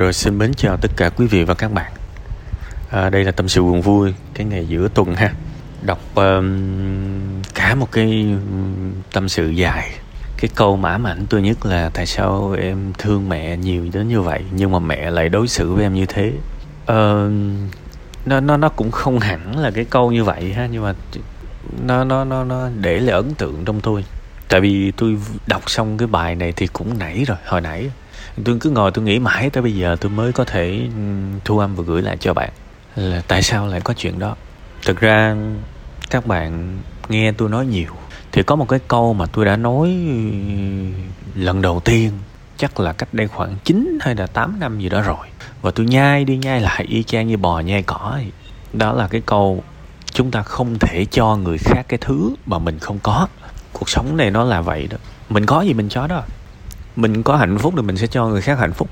Rồi xin mến chào tất cả quý vị và các bạn. À, Đây là tâm sự buồn vui Cái ngày giữa tuần ha. Đọc um, cả một cái um, tâm sự dài. Cái câu mã mảnh tôi nhất là Tại sao em thương mẹ nhiều đến như vậy Nhưng mà mẹ lại đối xử với em như thế. Uh, nó, nó, nó cũng không hẳn là cái câu như vậy ha Nhưng mà nó, nó, nó, nó để lại ấn tượng trong tôi. Tại vì tôi đọc xong cái bài này thì cũng nãy rồi Hồi nãy tôi cứ ngồi tôi nghĩ mãi tới bây giờ tôi mới có thể ừ, thu âm và gửi lại cho bạn. Là tại sao lại có chuyện đó? Thực ra, các bạn nghe tôi nói nhiều thì có một cái câu mà tôi đã nói ừ, lần đầu tiên, chắc là cách đây khoảng 9 hay là 8 năm gì đó rồi. Và tôi nhai đi nhai lại y chang như bò nhai cỏ ấy. đó là cái câu, chúng ta không thể cho người khác cái thứ mà mình không có. Cuộc sống này nó là vậy đó. Mình có gì mình cho đó mình có hạnh phúc thì mình sẽ cho người khác hạnh phúc.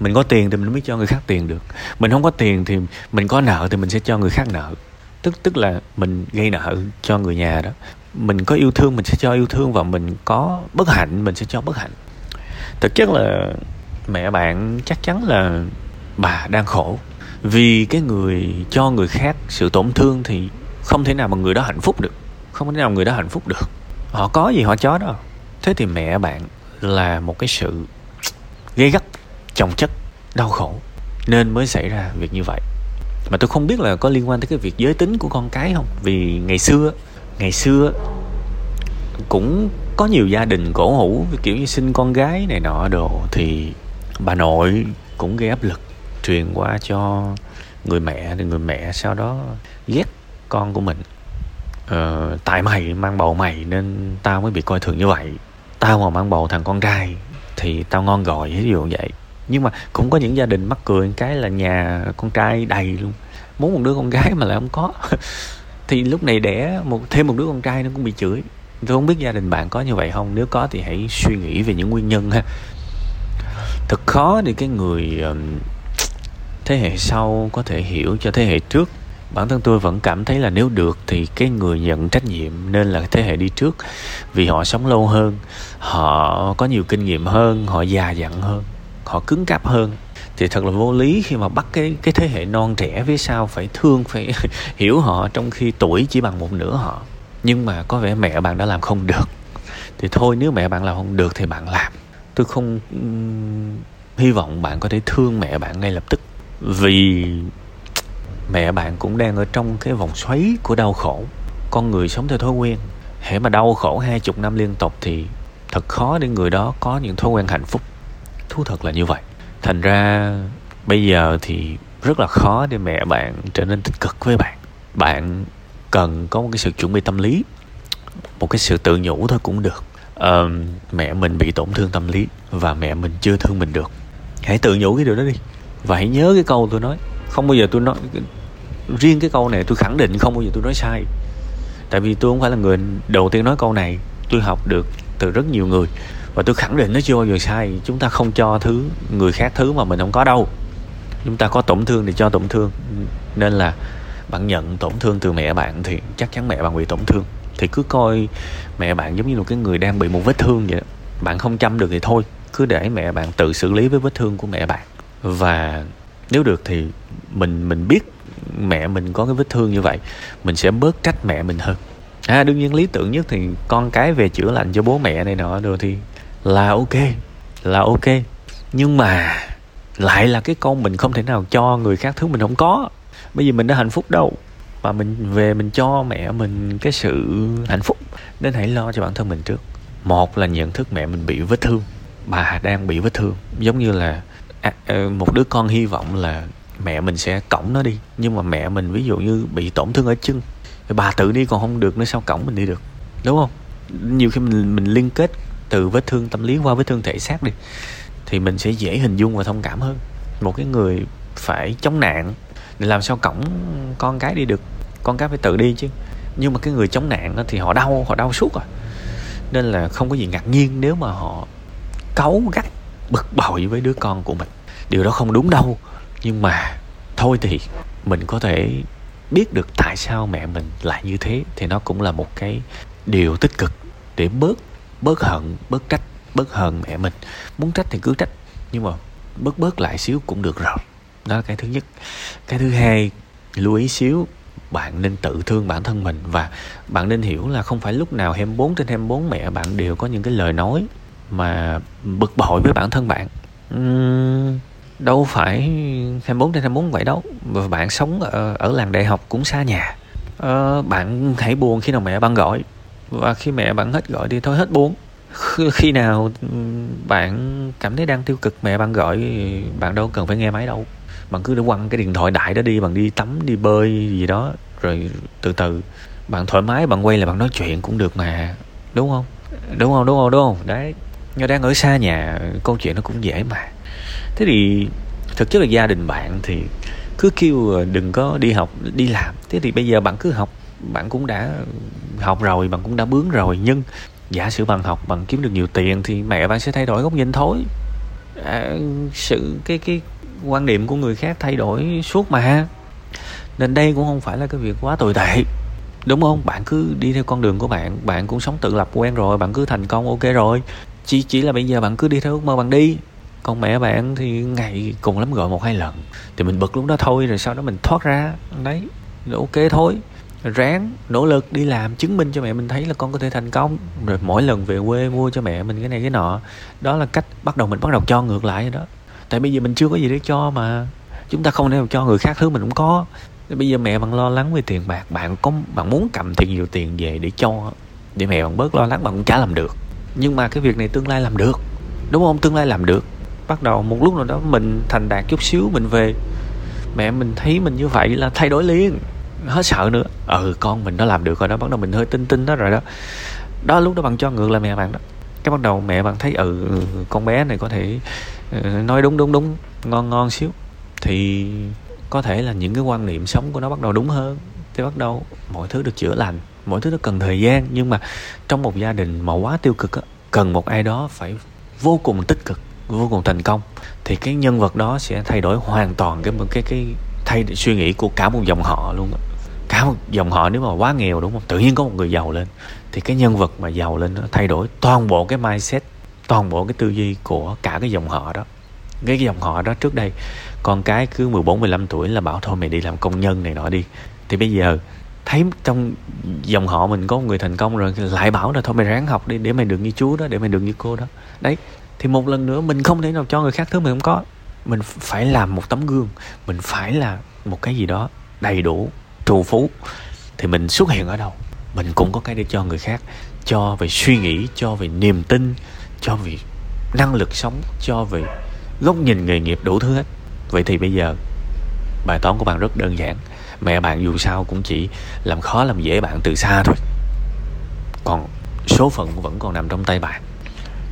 Mình có tiền thì mình mới cho người khác tiền được. Mình không có tiền thì mình có nợ thì mình sẽ cho người khác nợ. Tức tức là mình gây nợ cho người nhà đó. Mình có yêu thương mình sẽ cho yêu thương và mình có bất hạnh mình sẽ cho bất hạnh. Thực chất là mẹ bạn chắc chắn là bà đang khổ. Vì cái người cho người khác sự tổn thương thì không thể nào mà người đó hạnh phúc được. Không thể nào người đó hạnh phúc được. Họ có gì họ chó đó. Thế thì mẹ bạn là một cái sự gây gắt chồng chất đau khổ nên mới xảy ra việc như vậy. Mà tôi không biết là có liên quan tới cái việc giới tính của con cái không? Vì ngày xưa ngày xưa cũng có nhiều gia đình cổ hủ kiểu như sinh con gái này nọ đồ thì bà nội cũng gây áp lực truyền qua cho người mẹ thì người mẹ sau đó ghét con của mình. Ờ, tại mày mang bầu mày nên tao mới bị coi thường như vậy tao mà mang bầu thằng con trai thì tao ngon gọi ví dụ vậy. Nhưng mà cũng có những gia đình mắc cười cái là nhà con trai đầy luôn. Muốn một đứa con gái mà lại không có. Thì lúc này đẻ một, thêm một đứa con trai nó cũng bị chửi. Tôi không biết gia đình bạn có như vậy không. Nếu có thì hãy suy nghĩ về những nguyên nhân ha. Thật khó để cái người thế hệ sau có thể hiểu cho thế hệ trước bản thân tôi vẫn cảm thấy là nếu được thì cái người nhận trách nhiệm nên là thế hệ đi trước. Vì họ sống lâu hơn họ có nhiều kinh nghiệm hơn họ già dặn hơn họ cứng cáp hơn. Thì thật là vô lý khi mà bắt cái cái thế hệ non trẻ phía sau phải thương phải hiểu họ trong khi tuổi chỉ bằng một nửa họ. Nhưng mà có vẻ mẹ bạn đã làm không được. Thì thôi nếu mẹ bạn làm không được thì bạn làm. Tôi không um, hy vọng bạn có thể thương mẹ bạn ngay lập tức. Vì mẹ bạn cũng đang ở trong cái vòng xoáy của đau khổ. Con người sống theo thói quen. Hễ mà đau khổ hai chục năm liên tục thì thật khó để người đó có những thói quen hạnh phúc. Thú thật là như vậy. Thành ra bây giờ thì rất là khó để mẹ bạn trở nên tích cực với bạn. Bạn cần có một cái sự chuẩn bị tâm lý một cái sự tự nhủ thôi cũng được. Uh, mẹ mình bị tổn thương tâm lý và mẹ mình chưa thương mình được. Hãy tự nhủ cái điều đó đi và hãy nhớ cái câu tôi nói. Không bao giờ tôi nói riêng cái câu này tôi khẳng định không bao giờ tôi nói sai. Tại vì tôi không phải là người đầu tiên nói câu này. Tôi học được từ rất nhiều người. Và tôi khẳng định nó chưa bao giờ sai. Chúng ta không cho thứ, người khác thứ mà mình không có đâu. Chúng ta có tổn thương thì cho tổn thương. Nên là bạn nhận tổn thương từ mẹ bạn thì chắc chắn mẹ bạn bị tổn thương. Thì cứ coi mẹ bạn giống như một cái người đang bị một vết thương vậy đó. bạn không chăm được thì thôi. Cứ để mẹ bạn tự xử lý với vết thương của mẹ bạn. Và nếu được thì mình mình biết mẹ mình có cái vết thương như vậy mình sẽ bớt trách mẹ mình hơn. À đương nhiên lý tưởng nhất thì con cái về chữa lành cho bố mẹ này nọ rồi thì là ok là ok. Nhưng mà lại là cái con mình không thể nào cho người khác thứ mình không có. Bây giờ mình đã hạnh phúc đâu mà mình về mình cho mẹ mình cái sự hạnh phúc. Nên hãy lo cho bản thân mình trước. Một là nhận thức mẹ mình bị vết thương bà đang bị vết thương. Giống như là à, ờ, một đứa con hy vọng là mẹ mình sẽ cõng nó đi. Nhưng mà mẹ mình ví dụ như bị tổn thương ở chân thì bà tự đi còn không được nữa, sao cõng mình đi được? Đúng không? Nhiều khi mình mình liên kết từ vết thương tâm lý qua vết thương thể xác đi, thì mình sẽ dễ hình dung và thông cảm hơn. Một cái người phải chống nạn để làm sao cõng con cái đi được? Con cái phải tự đi chứ. Nhưng mà cái người chống nạn thì họ đau họ đau suốt à. Nên là không có gì ngạc nhiên nếu mà họ cáu gắt, bực bội với đứa con của mình. Điều đó không đúng đâu nhưng mà thôi thì mình có thể biết được tại sao mẹ mình lại như thế thì nó cũng là một cái điều tích cực để bớt bớt hận bớt trách bớt hận mẹ mình. Muốn trách thì cứ trách nhưng mà bớt bớt lại xíu cũng được rồi. Đó là cái thứ nhất. Cái thứ hai lưu ý xíu bạn nên tự thương bản thân mình và bạn nên hiểu là không phải lúc nào 24 trên 24 mẹ bạn đều có những cái lời nói mà bực bội với bản thân bạn. Uhm, đâu phải 24 trên 24 vậy đâu. Và bạn sống ở, ở làng đại học cũng xa nhà. Ờ, bạn hãy buồn khi nào mẹ bạn gọi. Và khi mẹ bạn hết gọi thì thôi hết buồn. Khi nào bạn cảm thấy đang tiêu cực mẹ bạn gọi bạn đâu cần phải nghe máy đâu. Bạn cứ để quăng cái điện thoại đại đó đi bạn đi tắm đi bơi gì đó. Rồi từ từ bạn thoải mái bạn quay lại bạn nói chuyện cũng được mà. Đúng không? Đúng không? Đúng không? Đúng không? Đấy. Nhưng đang ở xa nhà câu chuyện nó cũng dễ mà thế thì thực chất là gia đình bạn thì cứ kêu đừng có đi học đi làm. Thế thì bây giờ bạn cứ học bạn cũng đã học rồi bạn cũng đã bướng rồi. Nhưng giả sử bạn học bạn kiếm được nhiều tiền thì mẹ bạn sẽ thay đổi góc nhìn thôi. À, sự cái cái quan điểm của người khác thay đổi suốt mà. Nên đây cũng không phải là cái việc quá tồi tệ đúng không? Bạn cứ đi theo con đường của bạn bạn cũng sống tự lập quen rồi bạn cứ thành công ok rồi. Chỉ chỉ là bây giờ bạn cứ đi theo ước mơ bạn đi còn mẹ bạn thì ngày cùng lắm gọi một hai lần. Thì mình bực lúc đó thôi, rồi sau đó mình thoát ra. Đấy ok thôi. Ráng, nỗ lực đi làm, chứng minh cho mẹ mình thấy là con có thể thành công. Rồi mỗi lần về quê mua cho mẹ mình cái này cái nọ. Đó là cách bắt đầu mình bắt đầu cho ngược lại rồi đó. Tại bây giờ mình chưa có gì để cho mà. Chúng ta không thể cho người khác thứ mình cũng có. Bây giờ mẹ bạn lo lắng về tiền bạc. Bạn có, bạn muốn cầm thiệt nhiều tiền về để cho để mẹ bạn bớt lo lắng, bạn cũng chả làm được. Nhưng mà cái việc này tương lai làm được. Đúng không? Tương lai làm được bắt đầu một lúc nào đó mình thành đạt chút xíu mình về. Mẹ mình thấy mình như vậy là thay đổi liền. Hết sợ nữa. Ừ con mình nó làm được rồi đó bắt đầu mình hơi tin tin đó rồi đó. Đó lúc đó bạn cho ngược lại mẹ bạn đó. Cái bắt đầu mẹ bạn thấy ừ con bé này có thể ừ, nói đúng đúng đúng ngon ngon xíu. Thì có thể là những cái quan niệm sống của nó bắt đầu đúng hơn. Thì bắt đầu mọi thứ được chữa lành mọi thứ nó cần thời gian. Nhưng mà trong một gia đình mà quá tiêu cực á, cần một ai đó phải vô cùng tích cực vô cùng thành công thì cái nhân vật đó sẽ thay đổi hoàn toàn cái cái cái thay suy nghĩ của cả một dòng họ luôn á. Cả một dòng họ nếu mà quá nghèo đúng không? Tự nhiên có một người giàu lên thì cái nhân vật mà giàu lên nó thay đổi toàn bộ cái mindset toàn bộ cái tư duy của cả cái dòng họ đó. Cái, cái dòng họ đó trước đây con cái cứ 14 15 tuổi là bảo thôi mày đi làm công nhân này nọ đi. Thì bây giờ thấy trong dòng họ mình có một người thành công rồi lại bảo là thôi mày ráng học đi để mày được như chú đó để mày được như cô đó. Đấy thì một lần nữa, mình không thể nào cho người khác thứ mình không có. Mình phải làm một tấm gương. Mình phải là một cái gì đó đầy đủ, trù phú. Thì mình xuất hiện ở đâu? Mình cũng có cái để cho người khác, cho về suy nghĩ, cho về niềm tin, cho về năng lực sống, cho về góc nhìn nghề nghiệp đủ thứ hết. Vậy thì bây giờ, bài toán của bạn rất đơn giản. Mẹ bạn dù sao cũng chỉ làm khó làm dễ bạn từ xa thôi. Còn số phận vẫn còn nằm trong tay bạn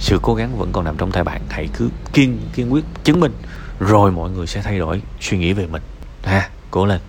sự cố gắng vẫn còn nằm trong tay bạn. Hãy cứ kiên kiên quyết chứng minh, rồi mọi người sẽ thay đổi suy nghĩ về mình. Ha, cố lên.